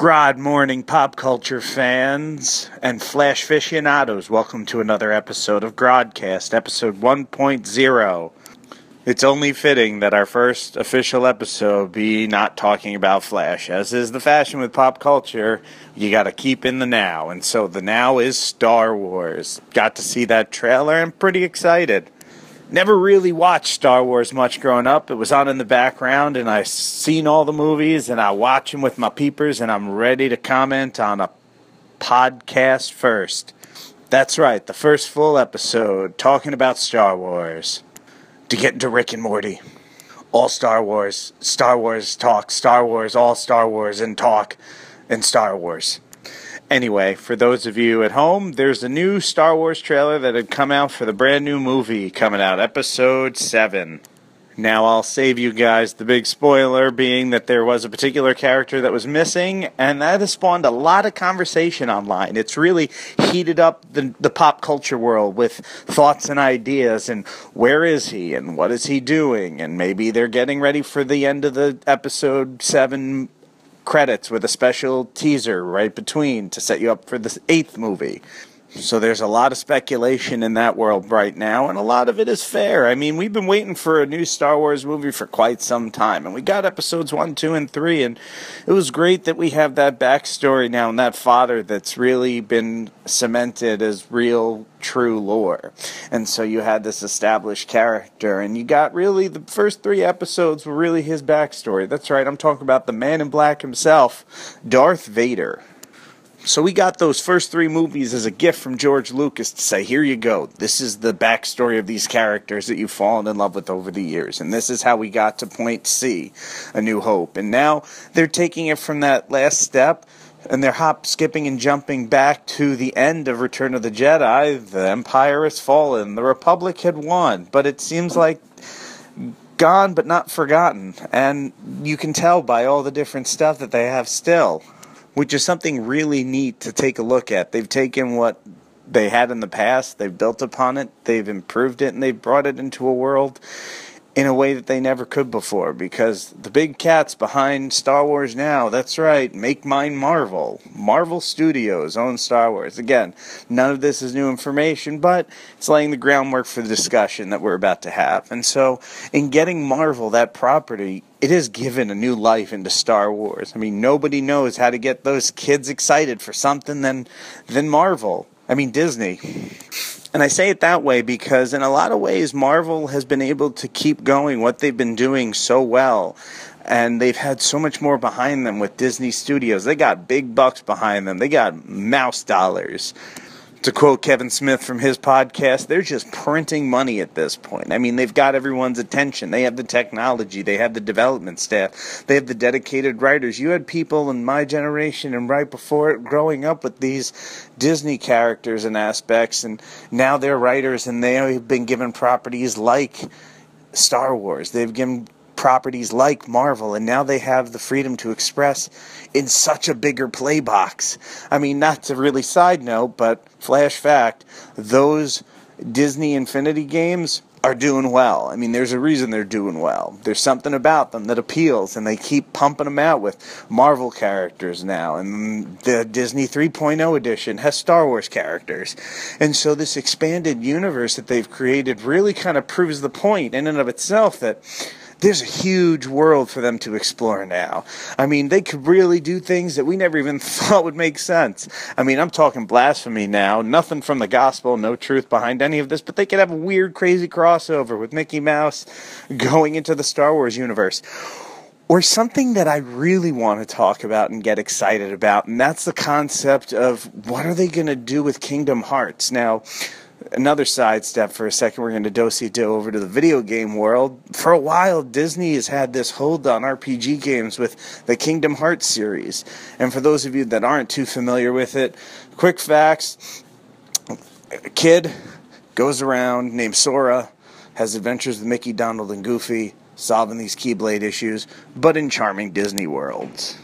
Good morning, pop culture fans and Flash aficionados. Welcome to another episode of Groddcast, episode 1.0. It's only fitting that our first official episode be not talking about Flash. As is the fashion with pop culture, you gotta keep in the now. And so the now is Star Wars. Got to see that trailer. I'm pretty excited never really watched Star Wars much growing up. It was on in the background, and I seen all the movies, and I watch them with my peepers, and I'm ready to comment on a podcast first. That's right, the first full episode talking about Star Wars. To get into Rick and Morty. All Star Wars, Star Wars talk, Star Wars, all Star Wars, and talk, and Star Wars. Anyway, for those of you at home, there's a new Star Wars trailer that had come out for the brand new movie coming out, Episode 7. Now, I'll save you guys the big spoiler being that there was a particular character that was missing, and that has spawned a lot of conversation online. It's really heated up the, the pop culture world with thoughts and ideas, and where is he, and what is he doing, and maybe they're getting ready for the end of the Episode 7 credits with a special teaser right between to set you up for the eighth movie. So there's a lot of speculation in that world right now, and a lot of it is fair. I mean, we've been waiting for a new Star Wars movie for quite some time, and we got episodes one, two, and three, and it was great that we have that backstory now and that father that's really been cemented as real, true lore. And so you had this established character, and you got really the first three episodes were really his backstory. That's right, I'm talking about the man in black himself, Darth Vader. So we got those first three movies as a gift from George Lucas to say, here you go. This is the backstory of these characters that you've fallen in love with over the years. And this is how we got to point C, A New Hope. And now they're taking it from that last step and they're hop, skipping, and jumping back to the end of Return of the Jedi. The Empire has fallen. The Republic had won. But it seems like gone but not forgotten. And you can tell by all the different stuff that they have still which is something really neat to take a look at. They've taken what they had in the past, they've built upon it, they've improved it, and they've brought it into a world in a way that they never could before because the big cats behind Star Wars now, that's right, make mine Marvel. Marvel Studios owns Star Wars. Again, none of this is new information, but it's laying the groundwork for the discussion that we're about to have. And so, in getting Marvel that property, it has given a new life into Star Wars. I mean, nobody knows how to get those kids excited for something than than Marvel. I mean, Disney. And I say it that way because, in a lot of ways, Marvel has been able to keep going what they've been doing so well. And they've had so much more behind them with Disney Studios. They got big bucks behind them, they got mouse dollars to quote Kevin Smith from his podcast, they're just printing money at this point. I mean, they've got everyone's attention. They have the technology, they have the development staff, they have the dedicated writers. You had people in my generation and right before it growing up with these Disney characters and aspects, and now they're writers and they've been given properties like Star Wars. They've given properties like Marvel, and now they have the freedom to express in such a bigger play box. I mean, not to really side note, but flash fact those Disney Infinity games are doing well. I mean, there's a reason they're doing well. There's something about them that appeals, and they keep pumping them out with Marvel characters now. And the Disney 3.0 edition has Star Wars characters. And so, this expanded universe that they've created really kind of proves the point in and of itself that there's a huge world for them to explore now. I mean, they could really do things that we never even thought would make sense. I mean, I'm talking blasphemy now, nothing from the gospel, no truth behind any of this, but they could have a weird, crazy crossover with Mickey Mouse going into the Star Wars universe. Or something that I really want to talk about and get excited about, and that's the concept of what are they going to do with Kingdom Hearts. Now, another sidestep for a second. We're going to dosey do over to the video game world. For a while, Disney has had this hold on RPG games with the Kingdom Hearts series. And for those of you that aren't too familiar with it, quick facts a kid goes around named Sora, has adventures with Mickey, Donald, and Goofy, solving these Keyblade issues, but in charming Disney worlds.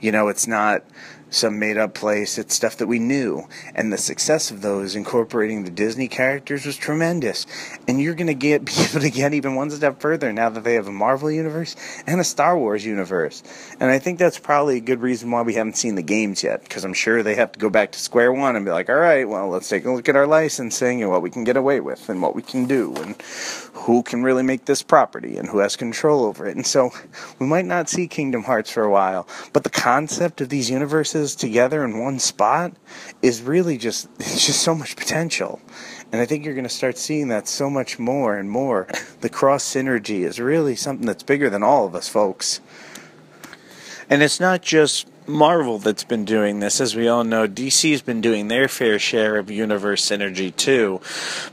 You know, it's not some made up place. It's stuff that we knew. And the success of those incorporating the Disney characters was tremendous. And you're going to get be able to get even one step further now that they have a Marvel universe and a Star Wars universe. And I think that's probably a good reason why we haven't seen the games yet, because I'm sure they have to go back to square one and be like, all right, well, let's take a look at our licensing and what we can get away with and what we can do and who can really make this property and who has control over it. And so we might not see Kingdom Hearts for a while, but the concept of these universes together in one spot is really just it's just so much potential. And I think you're going to start seeing that so much more and more. The cross synergy is really something that's bigger than all of us, folks. And it's not just Marvel that's been doing this. As we all know, DC's been doing their fair share of universe synergy too,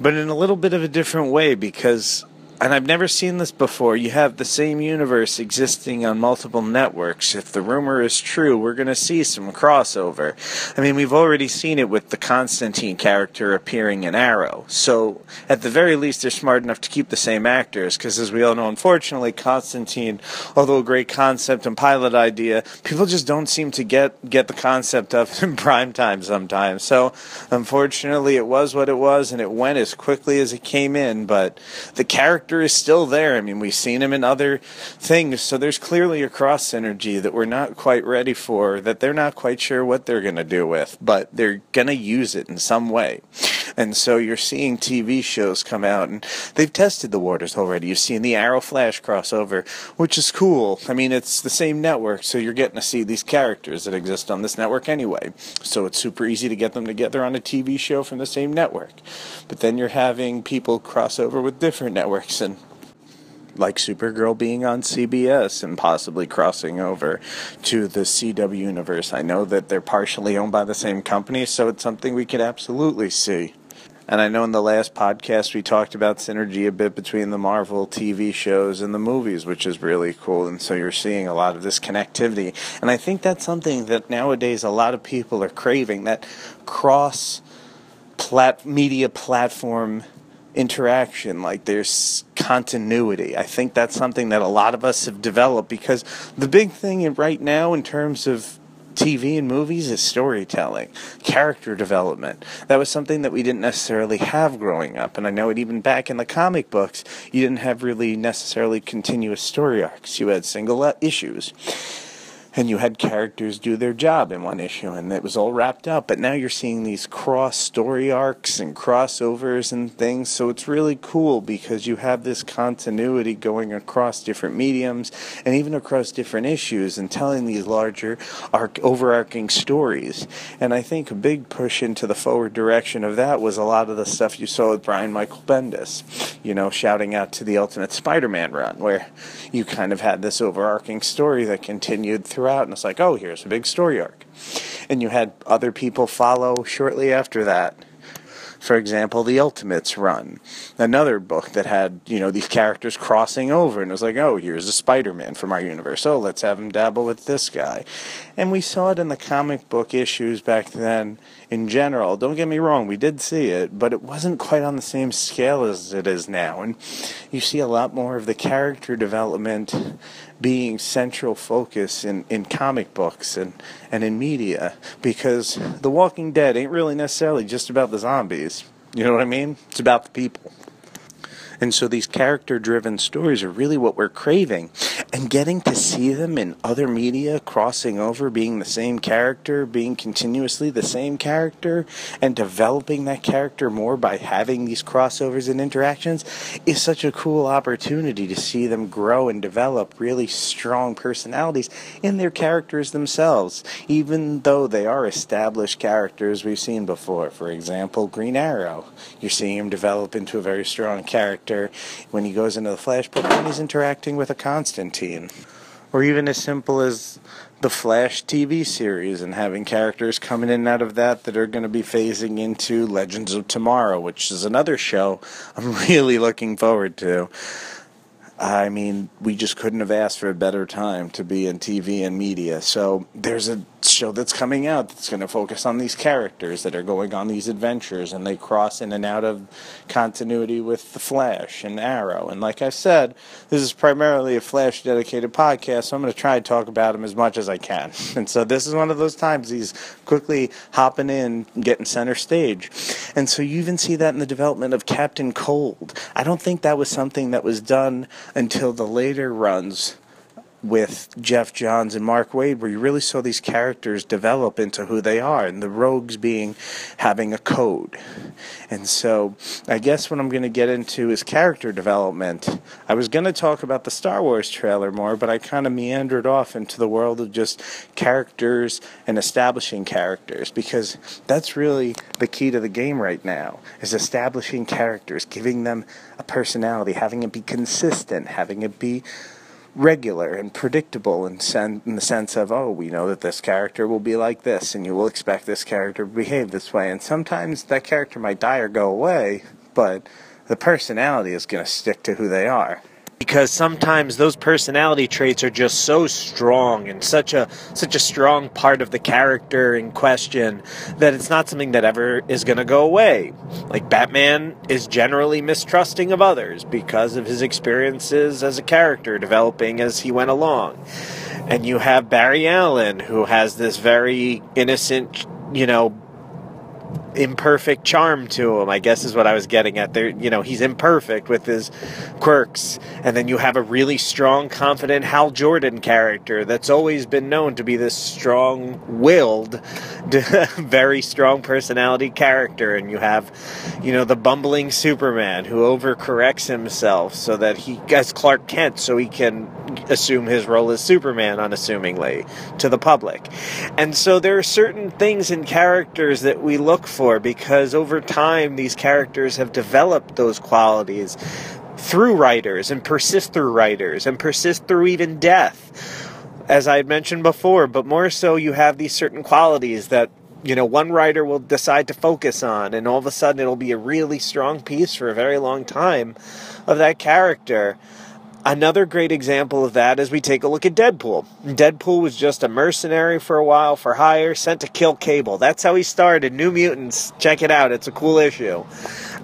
but in a little bit of a different way because and I've never seen this before. You have the same universe existing on multiple networks. If the rumor is true, we're going to see some crossover. I mean, we've already seen it with the Constantine character appearing in Arrow. So, at the very least, they're smart enough to keep the same actors, because as we all know, unfortunately, Constantine, although a great concept and pilot idea, people just don't seem to get, get the concept of it in prime time sometimes. So, unfortunately, it was what it was, and it went as quickly as it came in, but the character character is still there. I mean, we've seen him in other things, so there's clearly a cross synergy that we're not quite ready for, that they're not quite sure what they're going to do with, but they're going to use it in some way. And so you're seeing TV shows come out, and they've tested the waters already. You've seen the Arrow Flash crossover, which is cool. I mean, it's the same network, so you're getting to see these characters that exist on this network anyway. So it's super easy to get them together on a TV show from the same network. But then you're having people cross over with different networks and like Supergirl being on CBS and possibly crossing over to the CW universe. I know that they're partially owned by the same company, so it's something we could absolutely see. And I know in the last podcast we talked about synergy a bit between the Marvel TV shows and the movies, which is really cool. And so you're seeing a lot of this connectivity. And I think that's something that nowadays a lot of people are craving that cross plat- media platform interaction, like there's continuity. I think that's something that a lot of us have developed because the big thing right now in terms of TV and movies is storytelling, character development. That was something that we didn't necessarily have growing up. And I know it even back in the comic books, you didn't have really necessarily continuous story arcs. You had single issues and you had characters do their job in one issue and it was all wrapped up. But now you're seeing these cross story arcs and crossovers and things. So it's really cool because you have this continuity going across different mediums and even across different issues and telling these larger arc overarching stories. And i think a big push into the forward direction of that was a lot of the stuff you saw with brian michael bendis you know shouting out to the ultimate spider-man run where you kind of had this overarching story that continued through throughout, and it's like, oh, here's a big story arc. And you had other people follow shortly after that. For example, the Ultimates run, another book that had you know these characters crossing over, and it was like, oh, here's a Spider-Man from our universe. Oh, let's have him dabble with this guy, and we saw it in the comic book issues back then. In general, don't get me wrong, we did see it, but it wasn't quite on the same scale as it is now, and you see a lot more of the character development being central focus in, in comic books and, and in media because The Walking Dead ain't really necessarily just about the zombies. You know what I mean? It's about the people. And so these character driven stories are really what we're craving. And getting to see them in other media crossing over, being the same character, being continuously the same character, and developing that character more by having these crossovers and interactions is such a cool opportunity to see them grow and develop really strong personalities in their characters themselves, even though they are established characters we've seen before. For example, Green Arrow. You're seeing him develop into a very strong character when he goes into the Flashpoint when he's interacting with a Constantine. Or even as simple as the Flash TV series and having characters coming in and out of that that are going to be phasing into Legends of Tomorrow, which is another show I'm really looking forward to. I mean, we just couldn't have asked for a better time to be in TV and media. So there's a show that's coming out that's going to focus on these characters that are going on these adventures and they cross in and out of continuity with the Flash and Arrow. And like I said, this is primarily a Flash dedicated podcast, so I'm going to try and talk about him as much as I can. And so this is one of those times he's quickly hopping in, getting center stage. And so you even see that in the development of Captain Cold. I don't think that was something that was done until the later runs with Geoff Johns and Mark Waid, where you really saw these characters develop into who they are, and the rogues being having a code. And so, I guess what I'm going to get into is character development. I was going to talk about the Star Wars trailer more, but I kind of meandered off into the world of just characters and establishing characters because that's really the key to the game right now is establishing characters, giving them a personality, having it be consistent, having it be regular and predictable in, sen- in the sense of, oh, we know that this character will be like this, and you will expect this character to behave this way. And sometimes that character might die or go away, but the personality is going to stick to who they are because sometimes those personality traits are just so strong and such a such a strong part of the character in question that it's not something that ever is going to go away. Like Batman is generally mistrusting of others because of his experiences as a character developing as he went along. And you have Barry Allen who has this very innocent, you know, imperfect charm to him, I guess is what I was getting at there. You know, he's imperfect with his quirks. And then you have a really strong, confident Hal Jordan character that's always been known to be this strong willed, very strong personality character. And you have, you know, the bumbling Superman who overcorrects himself so that he, as Clark Kent, so he can assume his role as Superman unassumingly to the public. And so there are certain things in characters that we look for for because over time these characters have developed those qualities through writers and persist through writers and persist through even death as I had mentioned before, but more so you have these certain qualities that you know one writer will decide to focus on and all of a sudden it'll be a really strong piece for a very long time of that character Another great example of that is we take a look at Deadpool. Deadpool was just a mercenary for a while for hire, sent to kill Cable. That's how he started. New Mutants, check it out, it's a cool issue.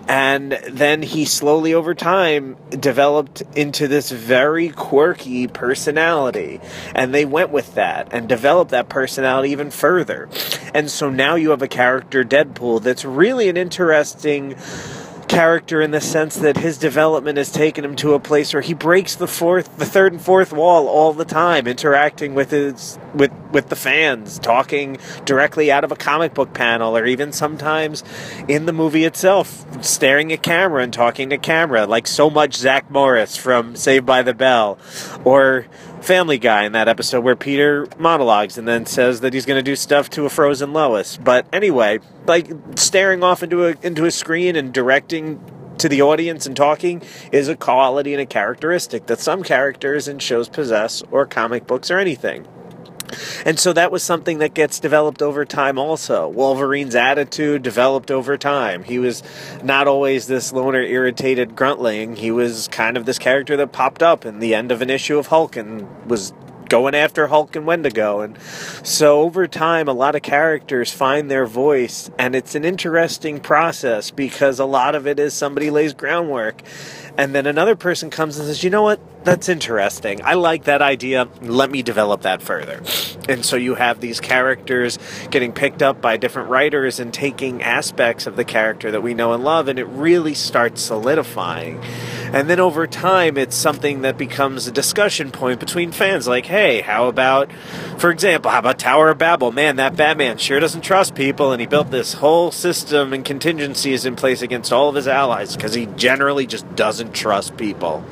And then he slowly over time developed into this very quirky personality. And they went with that and developed that personality even further. And so now you have a character, Deadpool, that's really an interesting character in the sense that his development has taken him to a place where he breaks the fourth the third and fourth wall all the time interacting with his with with the fans talking directly out of a comic book panel or even sometimes in the movie itself staring at camera and talking to camera like so much Zach Morris from Saved by the Bell or Family Guy in that episode where Peter monologues and then says that he's going to do stuff to a frozen Lois. But anyway, like staring off into a into a screen and directing to the audience and talking is a quality and a characteristic that some characters in shows possess or comic books or anything. And so that was something that gets developed over time also. Wolverine's attitude developed over time. He was not always this loner, irritated gruntling. He was kind of this character that popped up in the end of an issue of Hulk and was going after Hulk and Wendigo. And so over time, a lot of characters find their voice, and it's an interesting process because a lot of it is somebody lays groundwork and then another person comes and says, you know what? That's interesting. I like that idea. Let me develop that further. And so you have these characters getting picked up by different writers and taking aspects of the character that we know and love, and it really starts solidifying. And then over time, it's something that becomes a discussion point between fans. Like, hey, how about, for example, how about Tower of Babel? Man, that Batman sure doesn't trust people, and he built this whole system and contingencies in place against all of his allies because he generally just doesn't trust people.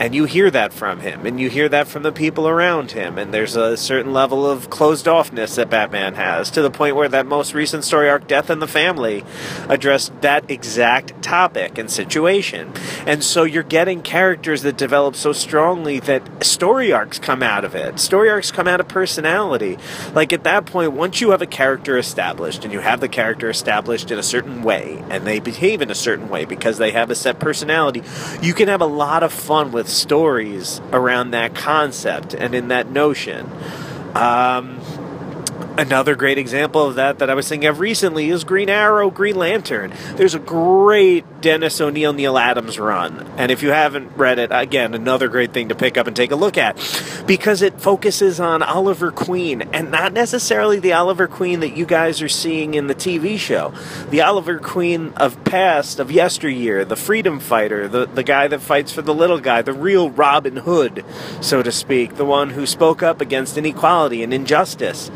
And you hear that from him, and you hear that from the people around him, and there's a certain level of closed offness that Batman has, to the point where that most recent story arc, Death in the Family, addressed that exact topic and situation. And so you're getting characters that develop so strongly that story arcs come out of it. Story arcs come out of personality. Like at that point, once you have a character established, and you have the character established in a certain way, and they behave in a certain way because they have a set personality, you can have a lot of fun with stories around that concept and in that notion. Um, Another great example of that that I was thinking of recently is Green Arrow, Green Lantern. There's a great Dennis O'Neil, Neal Adams run. And if you haven't read it, again, another great thing to pick up and take a look at because it focuses on Oliver Queen and not necessarily the Oliver Queen that you guys are seeing in the TV show. The Oliver Queen of past, of yesteryear, the freedom fighter, the, the guy that fights for the little guy, the real Robin Hood, so to speak, the one who spoke up against inequality and injustice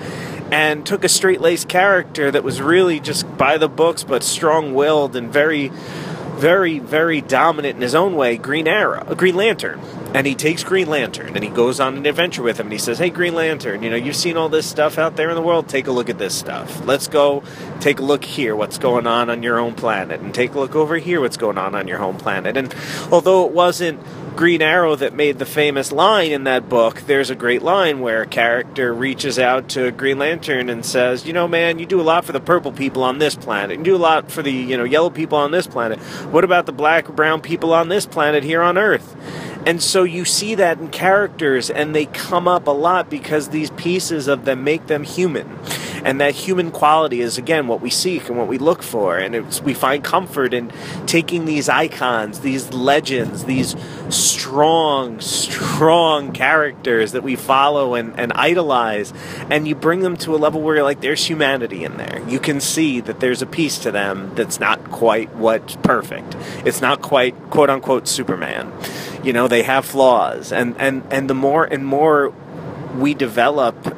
and took a straight laced character that was really just by the books but strong willed and very very, very dominant in his own way, Green Arrow, a Green Lantern. And he takes Green Lantern and he goes on an adventure with him and he says, Hey, Green Lantern, you know, you've seen all this stuff out there in the world. Take a look at this stuff. Let's go take a look here, what's going on on your own planet, and take a look over here, what's going on on your home planet. And although it wasn't Green Arrow that made the famous line in that book, there's a great line where a character reaches out to Green Lantern and says, "You know, man, you do a lot for the purple people on this planet. You do a lot for the, you know, yellow people on this planet. What about the black or brown people on this planet here on Earth?" And so you see that in characters, and they come up a lot because these pieces of them make them human. And that human quality is, again, what we seek and what we look for. And we find comfort in taking these icons, these legends, these strong, strong characters that we follow and, and idolize, and you bring them to a level where you're like there's humanity in there. You can see that there's a piece to them that's not quite what's perfect. It's not quite quote unquote Superman. You know, they have flaws, and and and the more and more we develop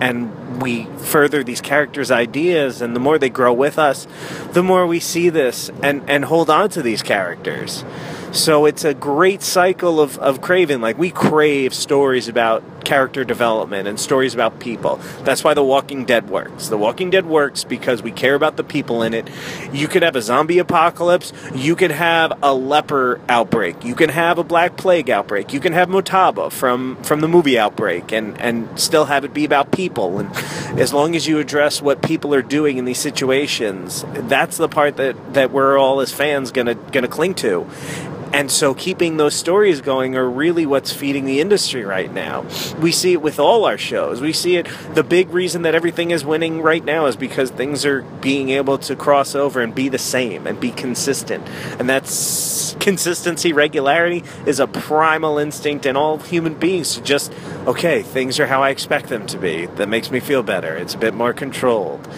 and we further these characters' ideas, and the more they grow with us, the more we see this and, and hold on to these characters. So it's a great cycle of, of craving. Like, we crave stories about character development and stories about people. That's why The Walking Dead works. The Walking Dead works because we care about the people in it. You could have a zombie apocalypse, you could have a leper outbreak, you can have a black plague outbreak, you can have Motaba from, from the movie Outbreak and, and still have it be about people. And as long as you address what people are doing in these situations, that's the part that, that we're all as fans gonna gonna cling to. And so keeping those stories going are really what's feeding the industry right now. We see it with all our shows. We see it. The big reason that everything is winning right now is because things are being able to cross over and be the same and be consistent. And that's consistency, regularity is a primal instinct in all human beings to just, okay, things are how I expect them to be. That makes me feel better. It's a bit more controlled.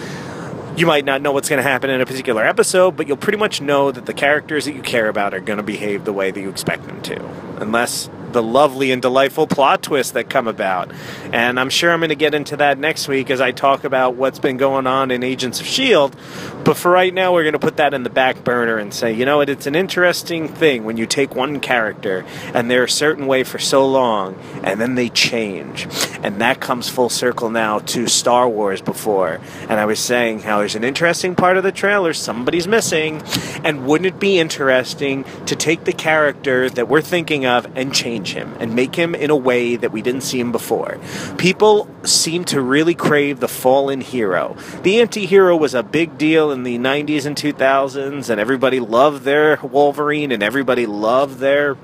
You might not know what's going to happen in a particular episode, but you'll pretty much know that the characters that you care about are going to behave the way that you expect them to. Unless the lovely and delightful plot twists that come about. And I'm sure I'm going to get into that next week as I talk about what's been going on in Agents of S.H.I.E.L.D. But for right now, we're going to put that in the back burner and say, you know what, it's an interesting thing when you take one character and they're a certain way for so long and then they change. And that comes full circle now to Star Wars before. And I was saying how there's an interesting part of the trailer somebody's missing. And wouldn't it be interesting to take the character that we're thinking of and change change him and make him in a way that we didn't see him before. People seem to really crave the fallen hero. The anti hero was a big deal in the 90s and 2000s, and everybody loved their Wolverine and everybody loved their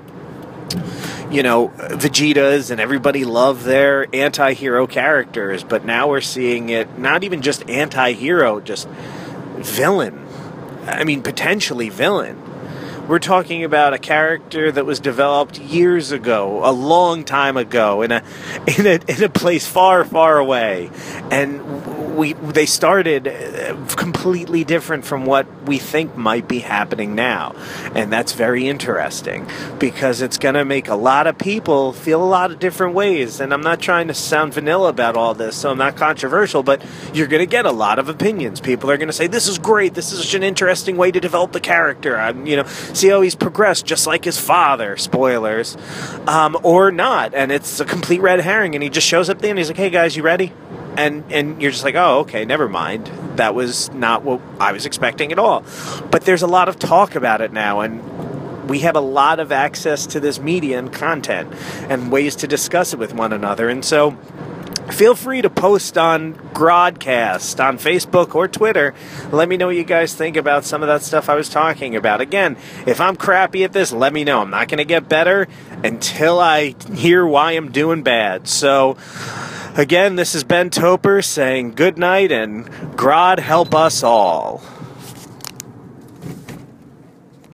you know, Vegetas and everybody loved their anti hero characters, but now we're seeing it not even just anti hero, just villain. I mean, potentially villain. We're talking about a character that was developed years ago, a long time ago, in a in a in a place far, far away, and we they started uh, completely different from what we think might be happening now, and that's very interesting because it's going to make a lot of people feel a lot of different ways. And I'm not trying to sound vanilla about all this, so I'm not controversial, but you're going to get a lot of opinions. People are going to say this is great, this is such an interesting way to develop the character. I'm, you know see how he's progressed just like his father, spoilers, um, or not. And it's a complete red herring. And he just shows up there and he's like, hey guys, you ready? And, and you're just like, oh, okay, never mind. That was not what I was expecting at all. But there's a lot of talk about it now, and we have a lot of access to this media and content and ways to discuss it with one another. And so feel free to post on Groddcast on Facebook or Twitter. Let me know what you guys think about some of that stuff I was talking about. Again, if I'm crappy at this, let me know. I'm not going to get better until I hear why I'm doing bad. So, Again, this is Ben Toper saying good night and God help us all.